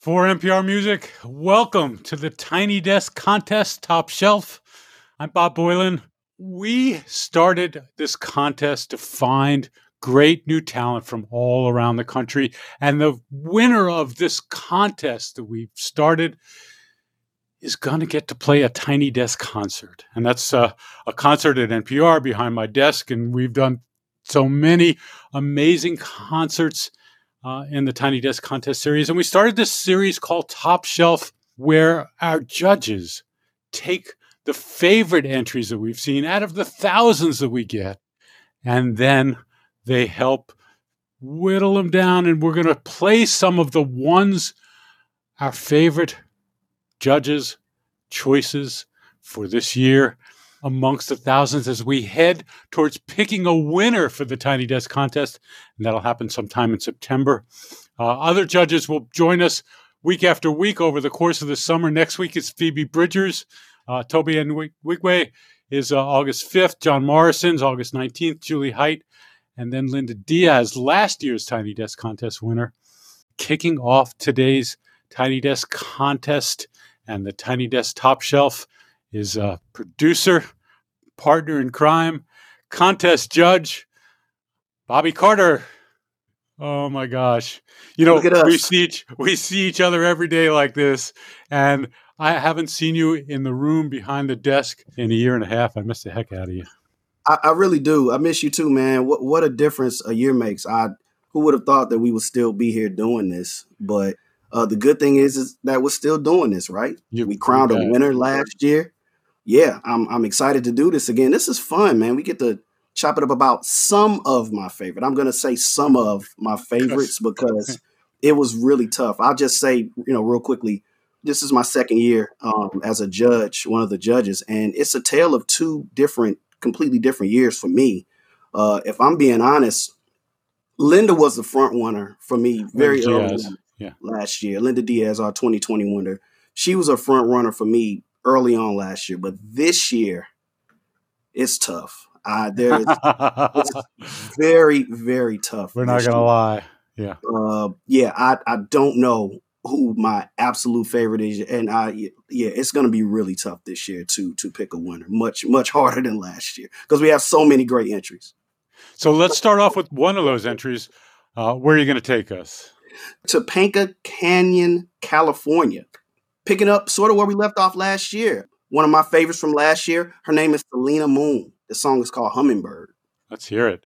For NPR Music, welcome to the Tiny Desk Contest Top Shelf. I'm Bob Boilen. We started this contest to find great new talent from all around the country. And the winner of this contest that we've started is going to get to play a Tiny Desk concert. And that's uh, a concert at NPR behind my desk. And we've done so many amazing concerts uh, in the Tiny Desk Contest series. And we started this series called Top Shelf, where our judges take the favorite entries that we've seen out of the thousands that we get, and then they help whittle them down. And we're going to play some of the ones, our favorite judges' choices for this year amongst the thousands as we head towards picking a winner for the Tiny Desk contest. And that'll happen sometime in September. Uh, other judges will join us week after week over the course of the summer. Next week is Phoebe Bridgers. Uh, Toby and Wigway is uh, August 5th. John Morrison's August 19th. Julie Height. And then Linda Diaz, last year's Tiny Desk contest winner, kicking off today's Tiny Desk contest and the Tiny Desk Top Shelf is a producer, partner in crime, contest judge, Bobby Carter. Oh my gosh. You know, we see each we see each other every day like this and I haven't seen you in the room behind the desk in a year and a half. I miss the heck out of you. I, I really do. I miss you too, man. What what a difference a year makes. I who would have thought that we would still be here doing this? But uh, the good thing is, is that we're still doing this, right? You, we crowned a winner last year yeah, I'm I'm excited to do this again. This is fun, man. We get to chop it up about some of my favorite. I'm gonna say some of my favorites because it was really tough. I'll just say, you know, real quickly, this is my second year um, as a judge, one of the judges, and it's a tale of two different, completely different years for me. Uh, if I'm being honest, Linda was the front runner for me very early yeah. last year. Linda Diaz, our 2020 winner, she was a front runner for me early on last year, but this year it's tough. Uh, there is very, very tough. We're not gonna year. lie. Yeah. Uh, yeah, I, I don't know who my absolute favorite is, and I yeah, it's gonna be really tough this year to to pick a winner. Much much harder than last year because we have so many great entries. So let's start off with one of those entries. Uh, where are you going to take us? Topanga Canyon, California picking up sort of where we left off last year. One of my favorites from last year, her name is Selena Moon. The song is called Hummingbird. Let's hear it.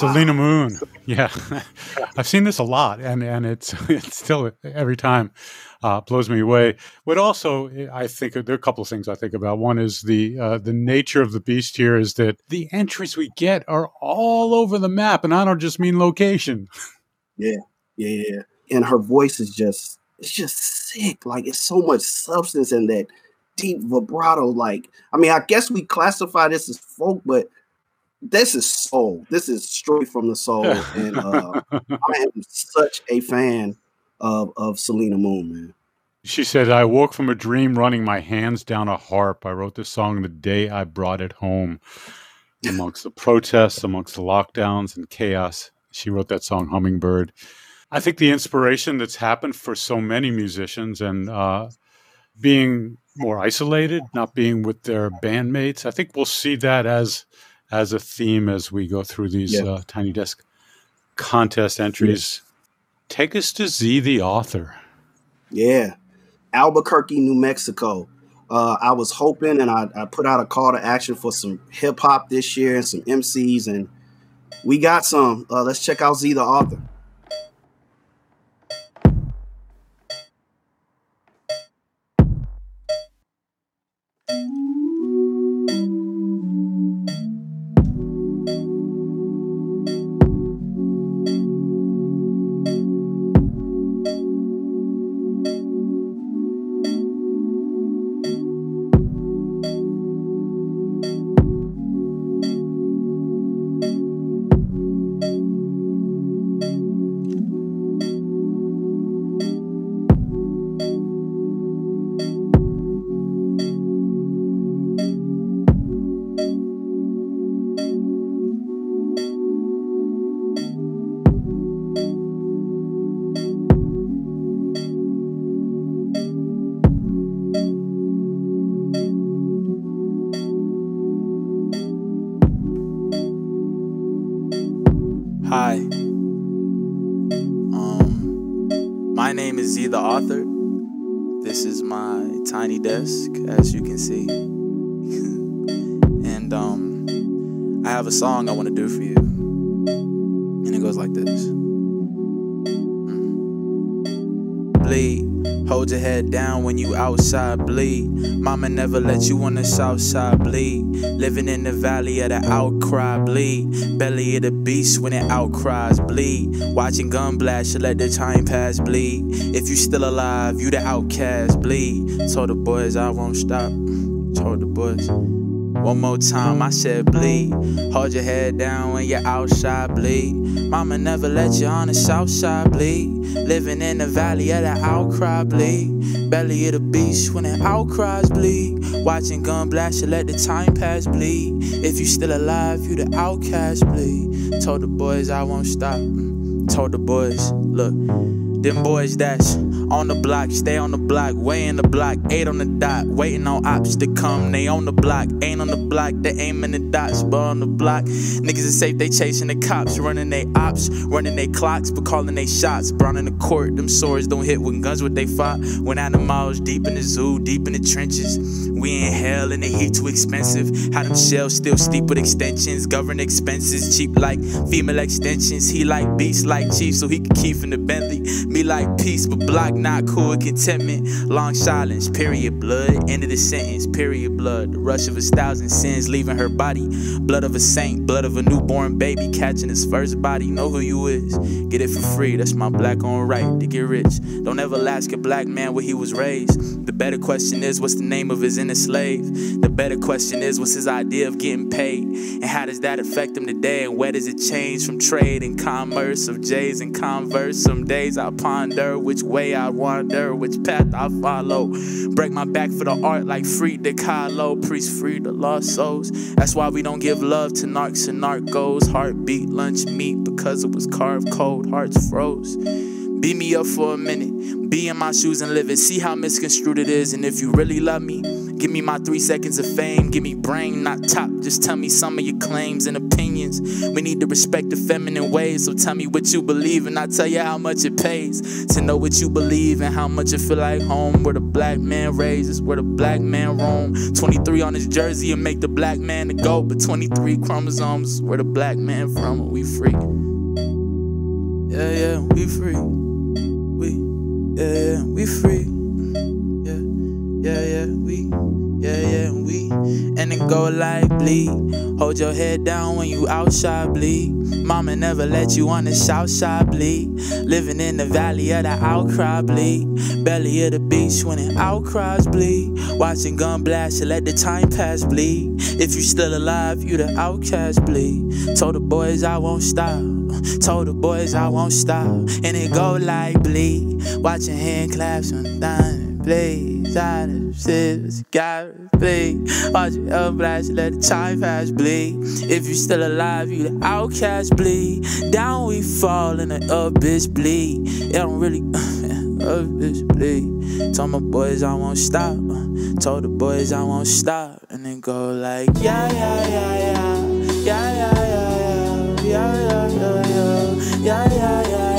Selena. Moon. Yeah, I've seen this a lot, and and it's it's still every time uh, blows me away. But also, I think there are a couple of things I think about. One is the uh, the nature of the beast here is that the entries we get are all over the map, and I don't just mean location. Yeah, yeah, yeah. And her voice is just it's just sick. Like it's so much substance in that deep vibrato. Like, I mean, I guess we classify this as folk, but this is soul. This is straight from the soul. and uh, I am such a fan of of Selena Moon, man. She said, I woke from a dream running my hands down a harp. I wrote this song the day I brought it home. Amongst the protests, amongst the lockdowns and chaos, she wrote that song, Hummingbird. I think the inspiration that's happened for so many musicians and uh, being more isolated, not being with their bandmates, I think we'll see that as as a theme as we go through these yeah. uh, Tiny Desk contest entries. Yeah. Take us to Z, the author. Yeah. Albuquerque, New Mexico. Uh, I was hoping and I, I, put out a call to action for some hip hop this year and some MCs, and we got some. Uh, let's check out Z, the author. Song I want to do for you. And it goes like this. Bleed. Hold your head down when you outside bleed. Mama never let you on the south side bleed. Living in the valley of the outcry bleed. Belly of the beast when it outcries bleed. Watching gun blast, you let the time pass bleed. If you still alive, you the outcast bleed. Told the boys I won't stop. Told the boys. One more time, I said bleed. Hold your head down when you're outside, bleed. Mama never let you on the south side, bleed. Living in the valley of the outcry, bleed. Belly of the beast when the outcries bleed. Watching gun blast, you let the time pass, bleed. If you still alive, you the outcast, bleed. Told the boys I won't stop. Told the boys, look. Them boys that's on the block, stay on the block, way in the block, eight on the dot, waiting on ops to come. They on the block, ain't on the block, they aiming the dots, but on the block, niggas is safe, they chasing the cops, running they ops, running they clocks, but calling they shots. Brown in the court, them swords don't hit with guns, what they fought. When animals deep in the zoo, deep in the trenches. We in hell and the heat too expensive. How them shells still steep with extensions, govern expenses, cheap like female extensions. He like beats like chief, so he can keep in the Bentley. Me like peace, but block not cool. Contentment, long silence. Period. Blood. End of the sentence. Period. Blood. The rush of a thousand sins leaving her body. Blood of a saint. Blood of a newborn baby catching his first body. Know who you is. Get it for free. That's my black on right to get rich. Don't ever ask a black man where he was raised. The better question is, what's the name of his inner slave? The better question is, what's his idea of getting paid? And how does that affect him today? And where does it change from trade and commerce of J's and Converse? Some days I ponder which way I wander, which path I follow. Break my back for the art like free the Kahlo, priest free the lost souls. That's why we don't give love to narcs and narcos. Heartbeat, lunch meat because it was carved cold, hearts froze. Beat me up for a minute, be in my shoes and live it. See how misconstrued it is, and if you really love me, Give me my three seconds of fame. Give me brain, not top. Just tell me some of your claims and opinions. We need to respect the feminine ways. So tell me what you believe, and I'll tell you how much it pays to know what you believe and how much it feel like home. Where the black man raises, where the black man roam. 23 on his jersey and make the black man the goat. But 23 chromosomes, where the black man from. We free. Yeah, yeah, we free. We, yeah, yeah, we free. Yeah, yeah, we, yeah, yeah, we. And then go like bleed. Hold your head down when you outside bleed. Mama never let you on the south side bleed. Living in the valley of the outcry bleed. Belly of the beach when it outcries bleed. Watching gun blast, and let the time pass bleed. If you still alive, you the outcast bleed. Told the boys I won't stop. Told the boys I won't stop. And it go like bleed. Watching hand claps on diamond blades. Out of scissors, got bleed. Watching up blast, let the time pass bleed. If you still alive, you the outcast bleed. Down we fall and the bitch bleed. It don't really. bitch bleed. Told my boys I won't stop. Told the boys I won't stop. And then go like, yeah, yeah, yeah, yeah. Yeah, yeah, yeah, yeah. Yeah, yeah yeah, yeah, yeah.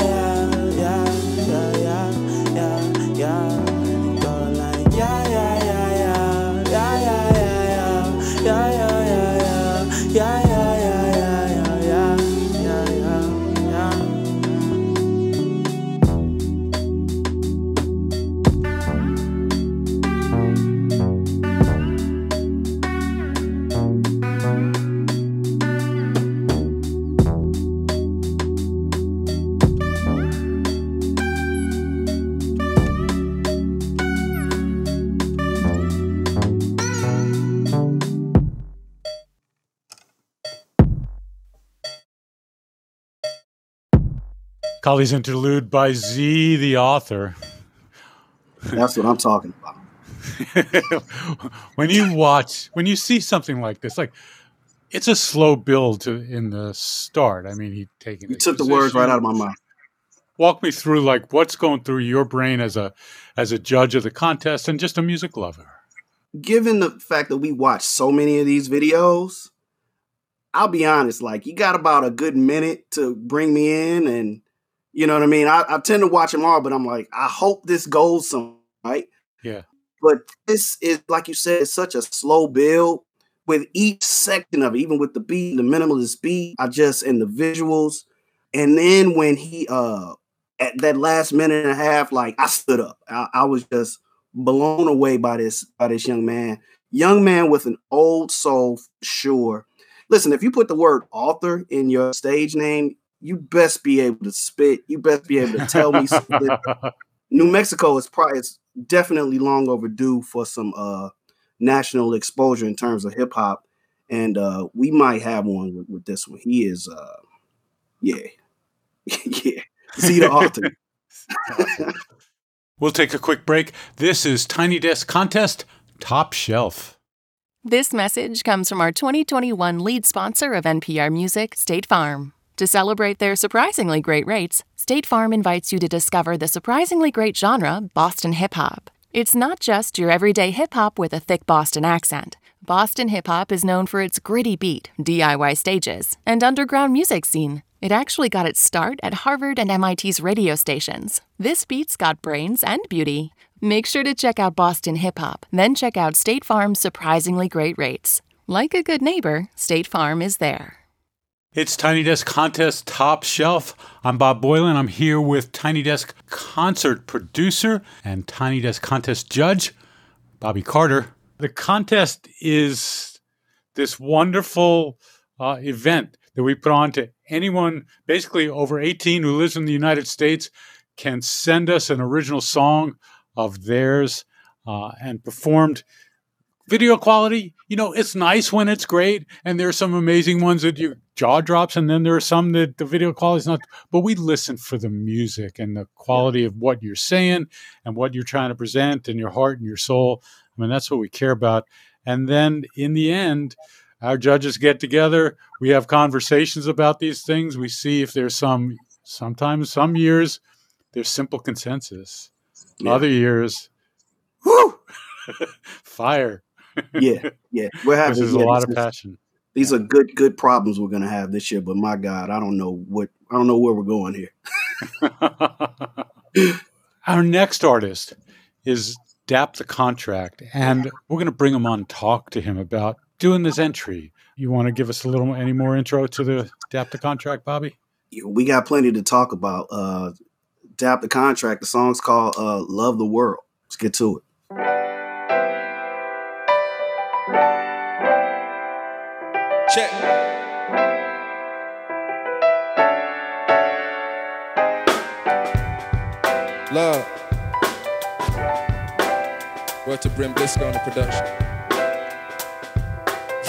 Kali's interlude by Z, the author. That's what I'm talking about. when you watch, when you see something like this, like it's a slow build to in the start. I mean, he taking you took position. the words right out of my mouth. Walk me through like what's going through your brain as a as a judge of the contest and just a music lover. Given the fact that we watch so many of these videos, I'll be honest, like you got about a good minute to bring me in and you know what I mean? I, I tend to watch them all, but I'm like, I hope this goes some right. Yeah. But this is like you said, it's such a slow build with each section of it, even with the beat, the minimalist beat, I just and the visuals. And then when he uh at that last minute and a half, like I stood up. I, I was just blown away by this by this young man. Young man with an old soul, sure. Listen, if you put the word author in your stage name, you best be able to spit. You best be able to tell me something. New Mexico is probably it's definitely long overdue for some uh, national exposure in terms of hip hop, and uh, we might have one with, with this one. He is, uh, yeah, yeah. See the author. we'll take a quick break. This is Tiny Desk Contest Top Shelf. This message comes from our 2021 lead sponsor of NPR Music, State Farm. To celebrate their surprisingly great rates, State Farm invites you to discover the surprisingly great genre, Boston hip hop. It's not just your everyday hip hop with a thick Boston accent. Boston hip hop is known for its gritty beat, DIY stages, and underground music scene. It actually got its start at Harvard and MIT's radio stations. This beat's got brains and beauty. Make sure to check out Boston hip hop, then check out State Farm's surprisingly great rates. Like a good neighbor, State Farm is there. It's Tiny Desk Contest Top Shelf. I'm Bob Boilen. I'm here with Tiny Desk concert producer and Tiny Desk contest judge, Bobby Carter. The contest is this wonderful uh, event that we put on to anyone basically over 18 who lives in the United States can send us an original song of theirs uh, and performed video quality, you know, it's nice when it's great, and there's some amazing ones that your jaw drops, and then there are some that the video quality is not. But we listen for the music and the quality of what you're saying and what you're trying to present, and your heart and your soul. I mean, that's what we care about. And then in the end, our judges get together. We have conversations about these things. We see if there's some. Sometimes, some years, there's simple consensus. Yeah. Other years, whoo, fire. Yeah, yeah. We're having this is yeah, a lot of passion. These are good, good problems we're gonna have this year. But my God, I don't know what I don't know where we're going here. Our next artist is Dap the Contract, and we're going to bring him on talk to him about doing this entry. You want to give us a little any more intro to the Dap the Contract, Bobby? We got plenty to talk about. Uh, Dap the Contract. The song's called uh, "Love the World." Let's get to it. Check. Love. Word to Brim Blisco on the production.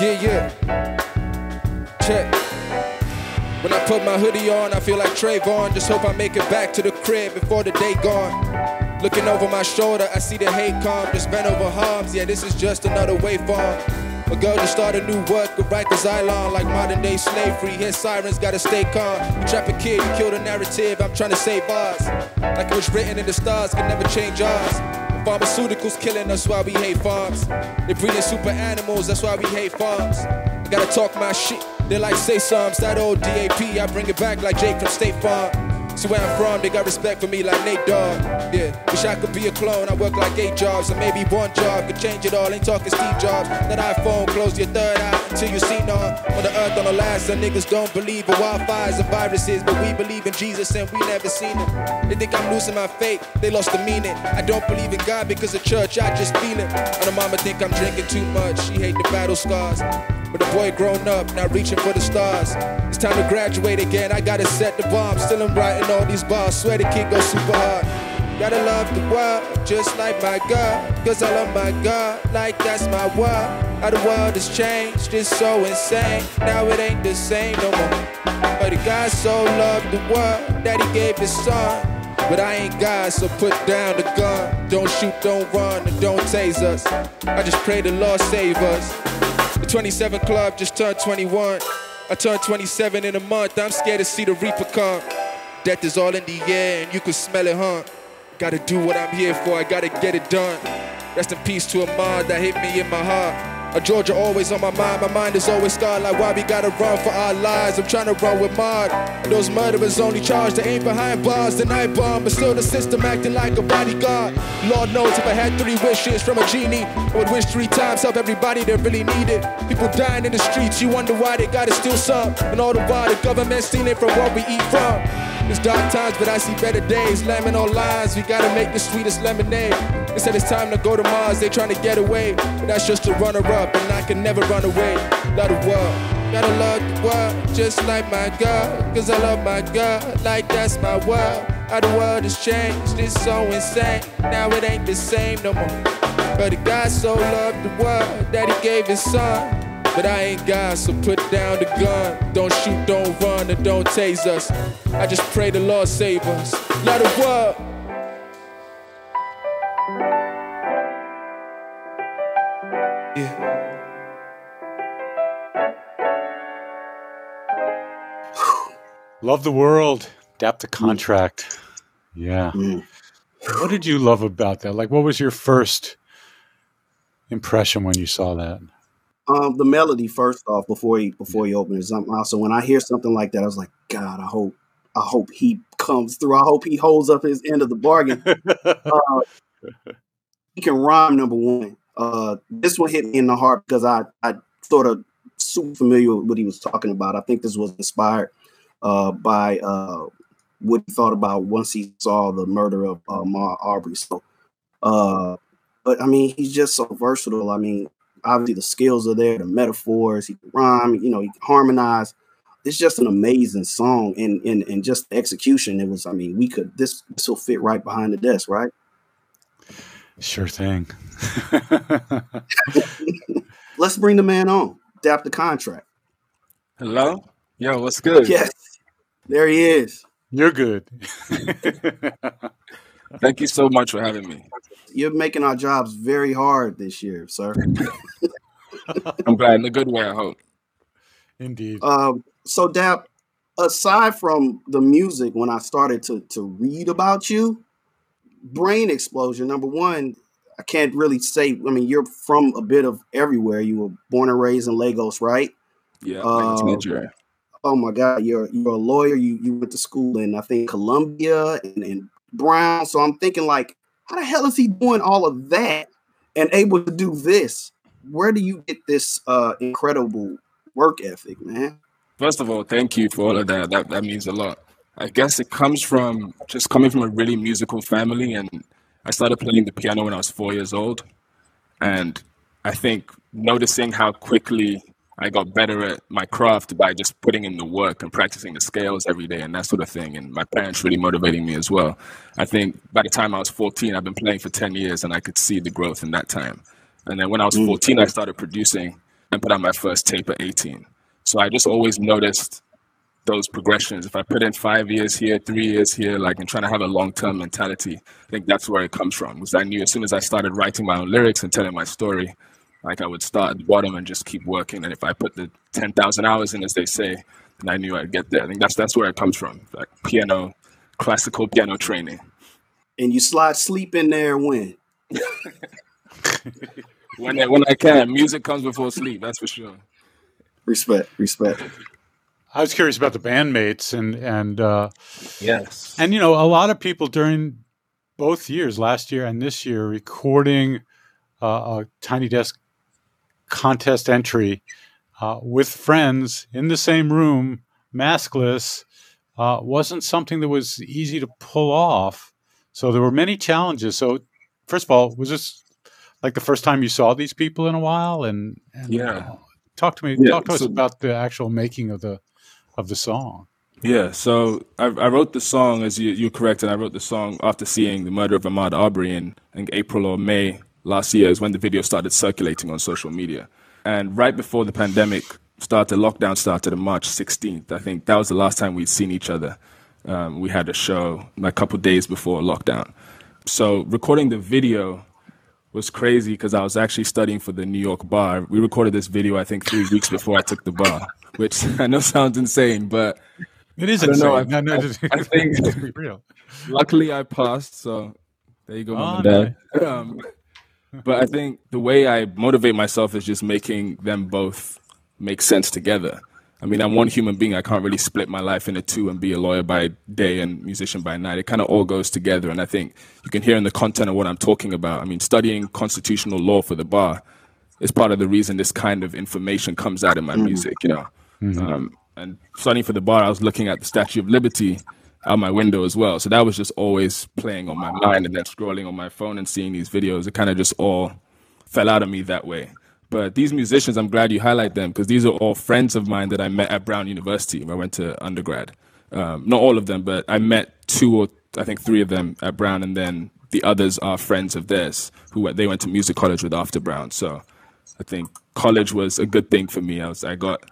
Yeah, yeah. Check. When I put my hoodie on, I feel like Trayvon. Just hope I make it back to the crib before the day gone. Looking over my shoulder, I see the hate come. Just bent over harms. Yeah, this is just another waveform. A girl just started new work, could write the Xylon like modern day slavery. Hear sirens, gotta stay calm. You trap a kid, kill the narrative. I'm trying to save ours. Like it was written in the stars, can never change ours. Pharmaceuticals killing us why we hate farms. They breeding super animals, that's why we hate farms. I gotta talk my shit, they like say some. That old DAP, I bring it back like Jake from State Farm. See where I'm from, they got respect for me like Nate Dogg. Yeah, wish I could be a clone. I work like eight jobs, and maybe one job could change it all. Ain't talking Steve Jobs. That iPhone, close your third eye until you see none. On the earth on the last, the niggas don't believe in wildfires and viruses, but we believe in Jesus and we never seen him. They think I'm losing my faith, they lost the meaning. I don't believe in God because of church, I just feel it. And the mama think I'm drinking too much, she hate the battle scars. But the boy grown up, now reaching for the stars. It's time to graduate again, I gotta set the bomb. Still I'm writing all these bars, swear the kid go super hard. Gotta love the world, just like my God. Cause I love my God, like that's my world. How the world has changed, it's so insane. Now it ain't the same no more. But the God so loved the world that he gave his son. But I ain't God, so put down the gun. Don't shoot, don't run, and don't tase us. I just pray the Lord save us. The 27 Club just turned 21. I turned 27 in a month. I'm scared to see the Reaper come. Death is all in the air, and you can smell it, huh? Gotta do what I'm here for, I gotta get it done. Rest in peace to Ahmaud that hit me in my heart. A Georgia always on my mind, my mind is always scarred like why we gotta run for our lives. I'm trying to run with Maud. Those murderers only charged, they ain't behind bars, the night bomb, but still the system acting like a bodyguard. Lord knows if I had three wishes from a genie, I would wish three times, help everybody that really need it. People dying in the streets, you wonder why they gotta steal some. And all the while the government stealing from what we eat from. It's dark times, but I see better days. Lemon on lines, we gotta make the sweetest lemonade. They said it's time to go to Mars, they trying to get away. But that's just a runner up, and I can never run away. Love the world, gotta love the world, just like my God. Cause I love my God, like that's my world. How the world has changed, it's so insane. Now it ain't the same no more. But God so loved the world that he gave his son. But I ain't God, so put down the gun. Don't shoot, don't run, and don't tase us. I just pray the Lord save us. Let the world. Yeah. Love the world. Adapt the contract. Yeah. Mm. What did you love about that? Like, what was your first impression when you saw that? Um, the melody first off before he before he opened his mouth. So when I hear something like that, I was like, God, I hope I hope he comes through. I hope he holds up his end of the bargain. uh, he can rhyme number one. Uh, this one hit me in the heart because I I sort of super familiar with what he was talking about. I think this was inspired uh, by uh, what he thought about once he saw the murder of uh, Ma Aubrey. So, uh, but I mean, he's just so versatile. I mean, obviously the skills are there, the metaphors, he can rhyme, you know, he can harmonize. It's just an amazing song, and and and just the execution. It was, I mean, we could this this will fit right behind the desk, right? Sure thing. Let's bring the man on. Adapt the contract. Hello, yo, what's good? Yes, there he is. You're good. Thank you so much for having me you're making our jobs very hard this year, sir. I'm glad in a good way, I hope. Indeed. Um, so Dap, aside from the music, when I started to to read about you, brain explosion. Number one, I can't really say. I mean, you're from a bit of everywhere. You were born and raised in Lagos, right? Yeah, uh. Oh my God, you're you're a lawyer. You you went to school in I think Columbia and, and Brown. So I'm thinking like, how the hell is he doing all of that and able to do this? Where do you get this uh, incredible work ethic, man? First of all, thank you for all of that. That that means a lot. I guess it comes from just coming from a really musical family, and I started playing the piano when I was four years old, and I think noticing how quickly I got better at my craft by just putting in the work and practicing the scales every day and that sort of thing. And my parents really motivating me as well. I think by the time I was 14, I've been playing for 10 years and I could see the growth in that time. And then when I was mm. 14, I started producing and put out my first tape at 18. So I just always noticed those progressions. If I put in five years here, three years here, like and trying to have a long term mentality, I think that's where it comes from. Because I knew as soon as I started writing my own lyrics and telling my story, like I would start at the bottom and just keep working. And if I put the ten thousand hours in, as they say, then I knew I'd get there. I think that's that's where it comes from. Like piano, classical piano training. And you slide sleep in there when? when I, when I can. Music comes before sleep. That's for sure. Respect, respect. I was curious about the bandmates and and uh, yes, and you know a lot of people during both years, last year and this year, recording uh, a Tiny Desk contest entry uh, with friends in the same room, maskless, uh, wasn't something that was easy to pull off. So there were many challenges. So first of all, was this like the first time you saw these people in a while? And, and yeah, talk to me. Yeah, talk to so, us about the actual making of the of the song. Yeah, so I, I wrote the song, as you, you're correct, and I wrote the song after seeing the murder of Ahmaud Arbery in, in April or May last year, is when the video started circulating on social media. And right before the pandemic started, lockdown started on March 16th. I think that was the last time we'd seen each other. Um, we had a show a couple days before lockdown. So recording the video was crazy because I was actually studying for the New York bar. We recorded this video, I think, three weeks before I took the bar, which I know sounds insane, but it is insane. Know, I, no, no, I, I think real. Luckily, I passed, so there you go, mom oh. Nice. Um, but I think the way I motivate myself is just making them both make sense together. I mean, I'm one human being. I can't really split my life into two and be a lawyer by day and musician by night. It kind of all goes together. And I think you can hear in the content of what I'm talking about. I mean, studying constitutional law for the bar is part of the reason this kind of information comes out in my mm-hmm. music, you know. Mm-hmm. Um, and studying for the bar, I was looking at the Statue of Liberty out my window as well. So that was just always playing on my mind and then scrolling on my phone and seeing these videos. It kind of just all fell out of me that way. But these musicians, I'm glad you highlight them because these are all friends of mine that I met at Brown University where I went to undergrad. Um, not all of them, but I met two or I think three of them at Brown, and then the others are friends of theirs who they went to music college with after Brown. So I think college was a good thing for me. I was I got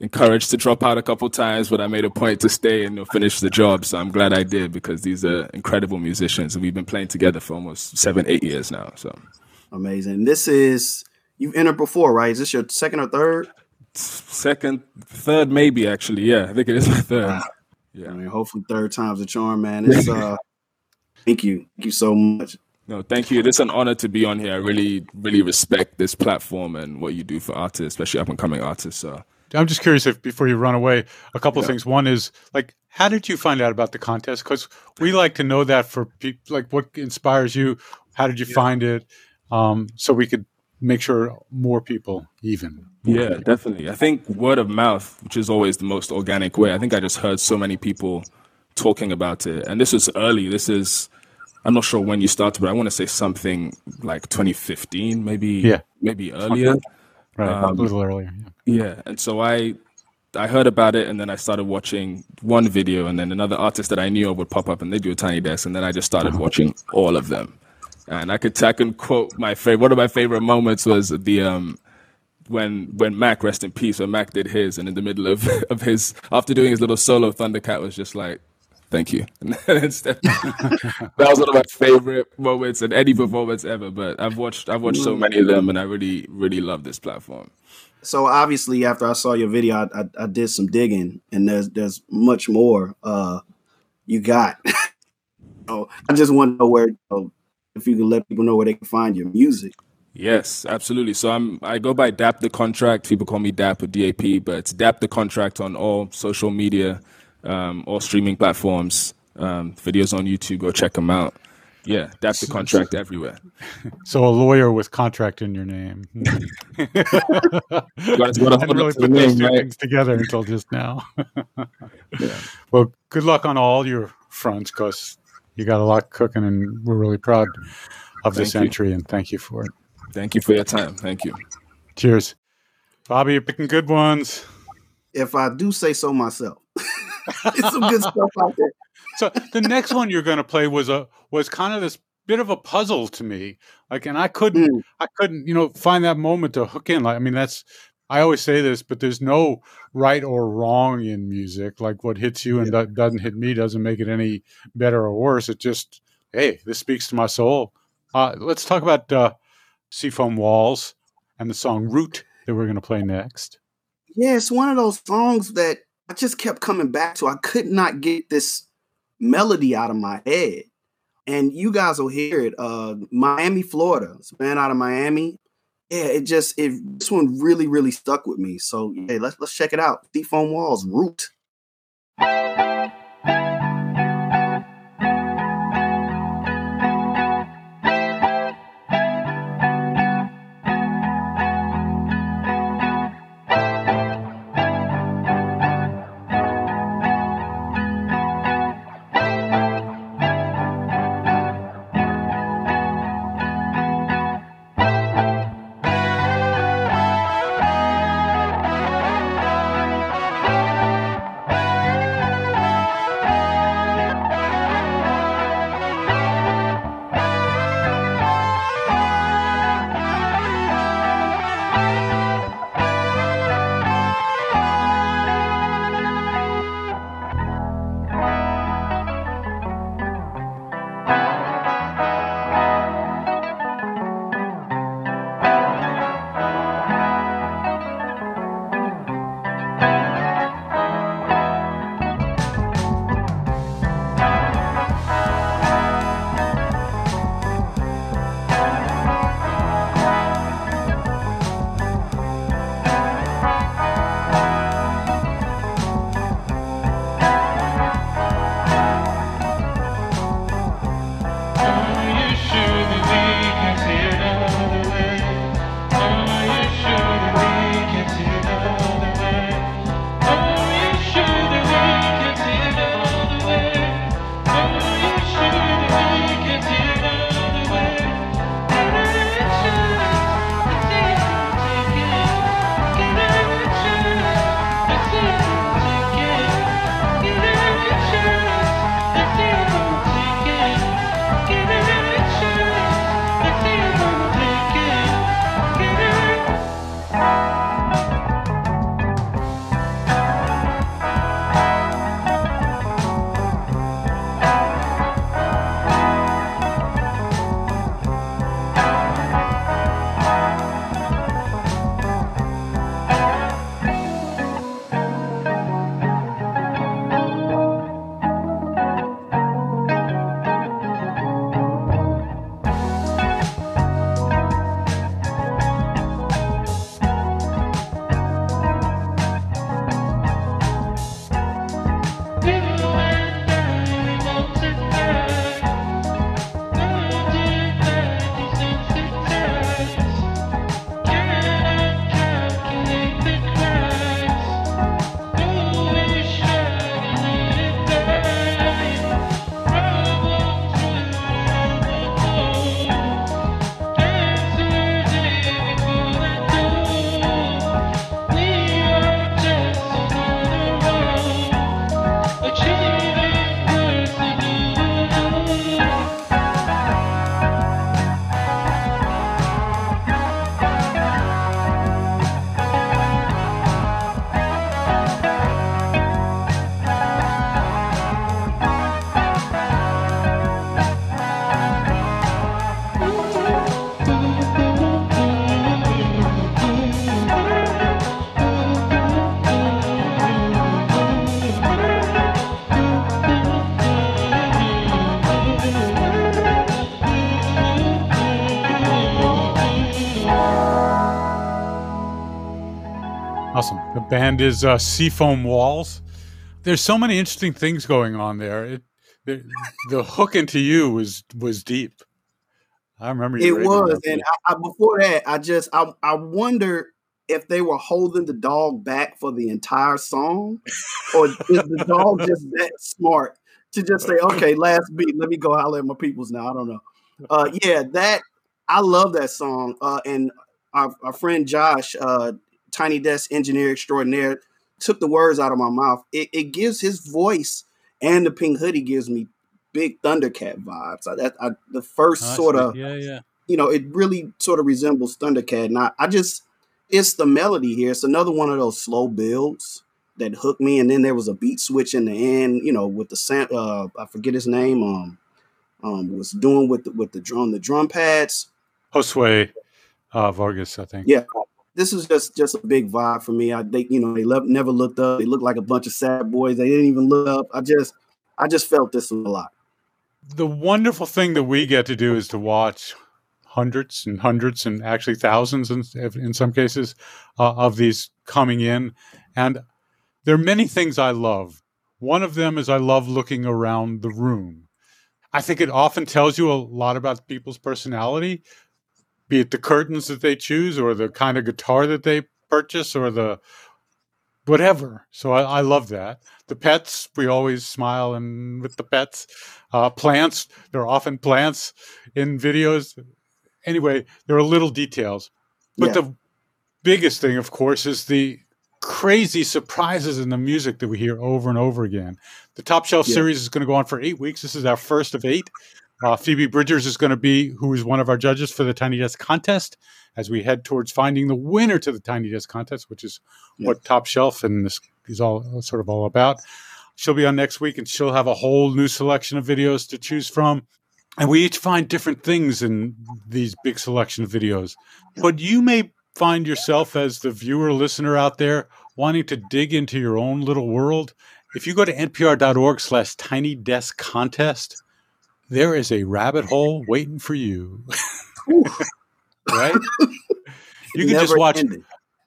encouraged to drop out a couple times, but I made a point to stay and finish the job. So I'm glad I did because these are incredible musicians, and we've been playing together for almost seven, eight years now. So amazing. This is You've entered before, right? Is this your second or third? Second, third, maybe actually. Yeah, I think it is my third. Yeah, I mean, hopefully third time's a charm, man. It's uh, thank you, thank you so much. No, thank you. It's an honor to be on here. I really, really respect this platform and what you do for artists, especially up and coming artists. So. I'm just curious if before you run away, a couple yeah. things. One is like, how did you find out about the contest? Because we like to know that for people, like what inspires you. How did you yeah. find it? Um, so we could make sure more people even. Yeah, definitely. I think word of mouth, which is always the most organic way. I think I just heard so many people talking about it, and this was early. This is I'm not sure when you started, but I want to say something like 2015, maybe. Yeah. Maybe earlier. Right, um, a little earlier. Yeah. yeah, and so I I heard about it, and then I started watching one video, and then another artist that I knew of would pop up, and they do a tiny desk, and then I just started uh-huh. watching all of them. And I could I can quote my favorite. One of my favorite moments was the um when when Mac rest in peace when Mac did his and in the middle of of his after doing his little solo Thundercat was just like thank you. that was one of my favorite moments in any performance ever. But I've watched I've watched so many of them, and I really really love this platform. So obviously, after I saw your video, I, I, I did some digging, and there's there's much more uh, you got. oh, I just want to know where you know, if you can let people know where they can find your music. Yes, absolutely. So I'm I go by Dap the Contract. People call me Dap or DAP, but it's Dap the Contract on all social media, um, all streaming platforms, um, videos on YouTube. Go check them out. Yeah, Dap the Contract everywhere. So a lawyer with contract in your name. you got to really put those two things together until just now. yeah. Well, good luck on all your fronts, because you got a lot cooking, and we're really proud of this thank entry, you. and thank you for it. Thank you for your time. Thank you. Cheers. Bobby, you're picking good ones. If I do say so myself. it's some good stuff out there. So the next one you're going to play was a was kind of this bit of a puzzle to me. Like, and I couldn't, mm. I couldn't, you know, find that moment to hook in. Like, I mean, that's I always say this, but there's no right or wrong in music. Like, what hits you and that doesn't hit me doesn't make it any better or worse. It just, hey, this speaks to my soul. Uh, let's talk about uh, Seafoam Walls and the song Root that we're going to play next. Yeah, it's one of those songs that I just kept coming back to. I could not get this melody out of my head. And you guys will hear it. Uh, Miami, Florida. It's man out of Miami. Yeah, it just it this one really, really stuck with me. So yeah, let's let's check it out. Seafoam Walls, Root. Band is uh, Seafoam Walls. There's so many interesting things going on there. It, the, the hook into you was was deep. I remember it was, and I, I, before that, I just I I wonder if they were holding the dog back for the entire song, or is the dog just that smart to just say, "Okay, last beat, let me go holler at my peoples now." I don't know. Uh, yeah, that I love that song, uh, and our, our friend Josh, uh, Tiny Desk engineer extraordinaire, took the words out of my mouth. It, it gives his voice and the pink hoodie gives me big Thundercat vibes. I, that, I, the first oh, sort of, yeah, yeah. You know, it really sort of resembles Thundercat. And I, I just, it's the melody here. It's another one of those slow builds that hooked me. And then there was a beat switch in the end, you know, with the uh, I forget his name. Um, um, was doing with the, with the drum, the drum pads. Josue uh, Vargas, I think. Yeah, this was just just a big vibe for me. I they you know they never looked up. They looked like a bunch of sad boys. They didn't even look up. I just I just felt this a lot. The wonderful thing that we get to do is to watch hundreds and hundreds and actually thousands in, in some cases uh, of these coming in, and there are many things I love. One of them is I love looking around the room. I think it often tells you a lot about people's personality be it the curtains that they choose or the kind of guitar that they purchase or the whatever. So I, I love that. The pets, we always smile and with the pets. Uh, plants, there are often plants in videos. Anyway, there are little details. But yeah. the biggest thing, of course, is the crazy surprises in the music that we hear over and over again. The Top Shelf yeah. series is going to go on for eight weeks. This is our first of eight. Uh, Phoebe Bridgers is going to be, who is one of our judges for the Tiny Desk contest, as we head towards finding the winner to the Tiny Desk contest, which is what Top Shelf and this is all sort of all about. She'll be on next week, and she'll have a whole new selection of videos to choose from. And we each find different things in these big selection of videos. But you may find yourself as the viewer listener out there wanting to dig into your own little world. If you go to npr.org slash tiny desk contest, there is a rabbit hole waiting for you. right? You can just watch ending.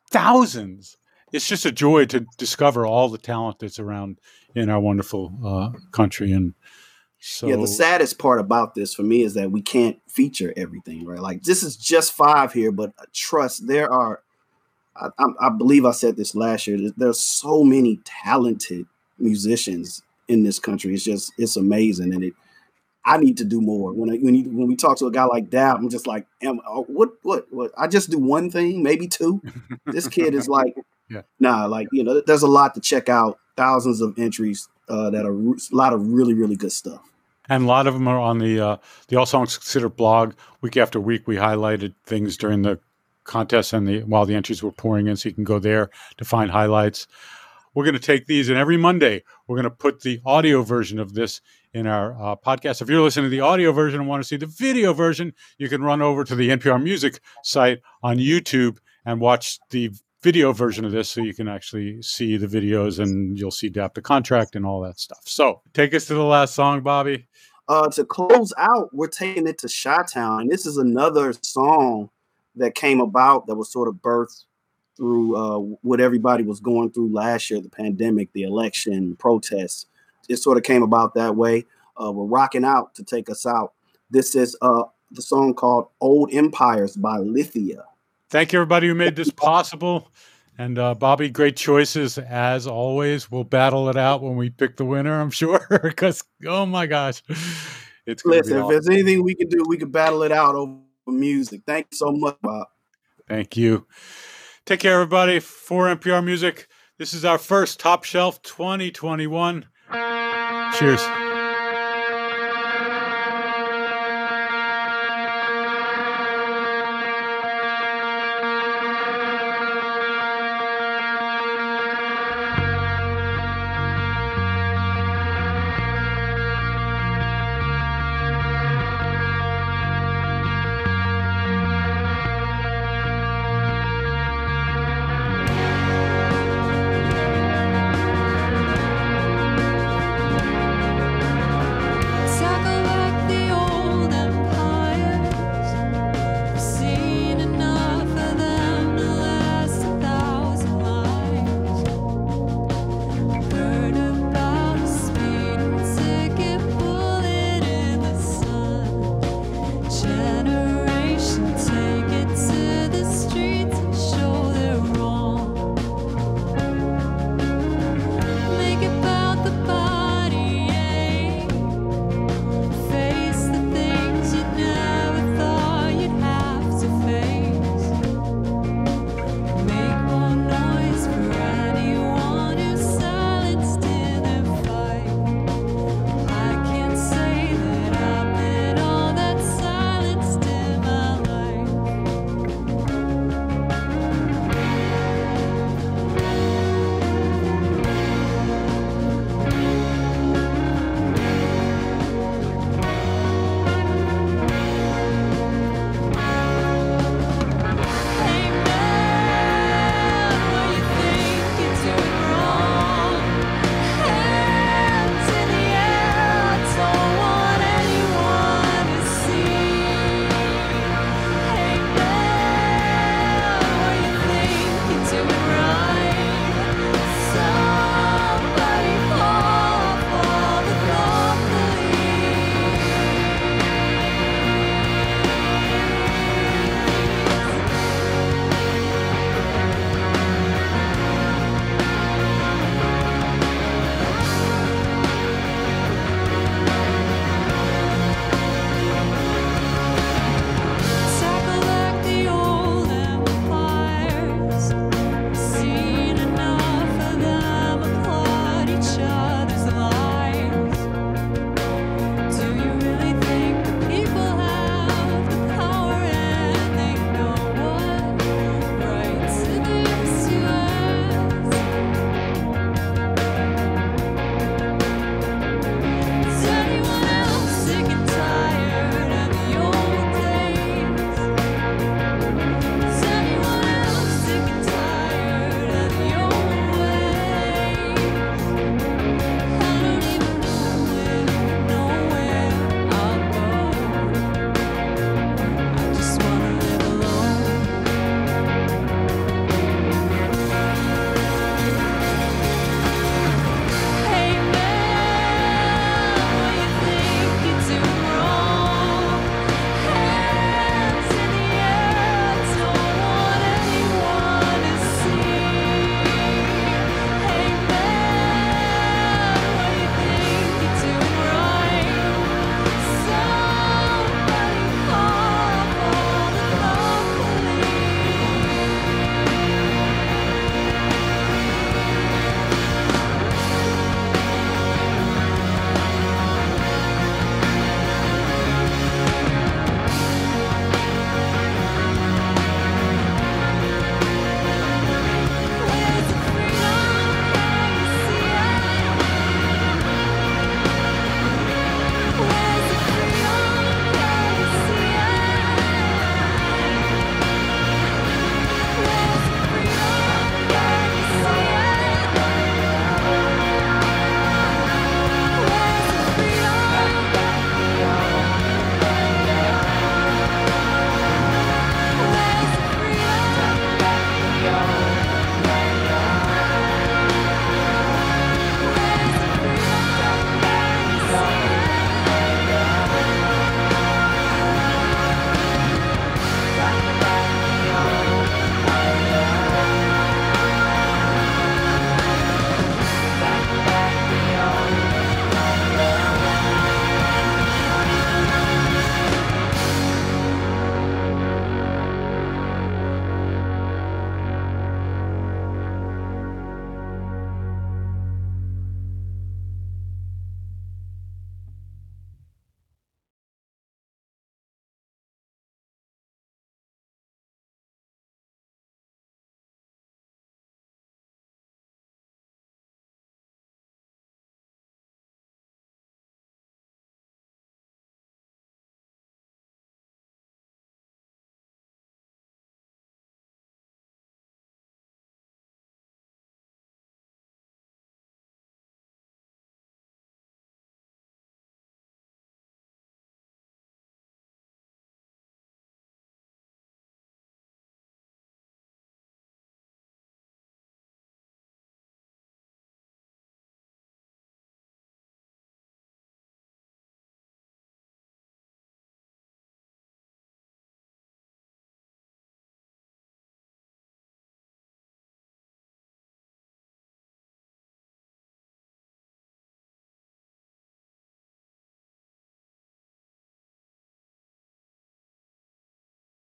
thousands. It's just a joy to discover all the talent that's around in our wonderful uh, country. And so, yeah, the saddest part about this for me is that we can't feature everything, right? Like this is just five here, but trust there are. I, I, I believe I said this last year. There's so many talented musicians in this country. It's just it's amazing, and it I need to do more. When I, when you, when we talk to a guy like that, I'm just like, am, uh, what what what? I just do one thing, maybe two. this kid is like, yeah. nah, like you know, there's a lot to check out. Thousands of entries uh, that are a lot of really really good stuff. And a lot of them are on the uh, the All Songs Considered blog. Week after week, we highlighted things during the contest and the while the entries were pouring in, so you can go there to find highlights. We're going to take these, and every Monday we're going to put the audio version of this in our uh, podcast. If you're listening to the audio version and want to see the video version, you can run over to the NPR Music site on YouTube and watch the video version of this so you can actually see the videos and you'll see Dap the contract and all that stuff. So take us to the last song, Bobby. Uh, to close out, we're taking it to Chi Town. And this is another song that came about that was sort of birthed through uh, what everybody was going through last year the pandemic, the election, protests it sort of came about that way. Uh, we're rocking out to take us out. This is uh, the song called Old Empires by Lithia. Thank you, everybody who made this possible. And uh, Bobby, great choices as always. We'll battle it out when we pick the winner, I'm sure. Because, oh my gosh, it's Listen, if there's anything we can do, we can battle it out over music. Thank you so much, Bob. Thank you. Take care, everybody. For NPR Music, this is our first Top Shelf 2021. Cheers.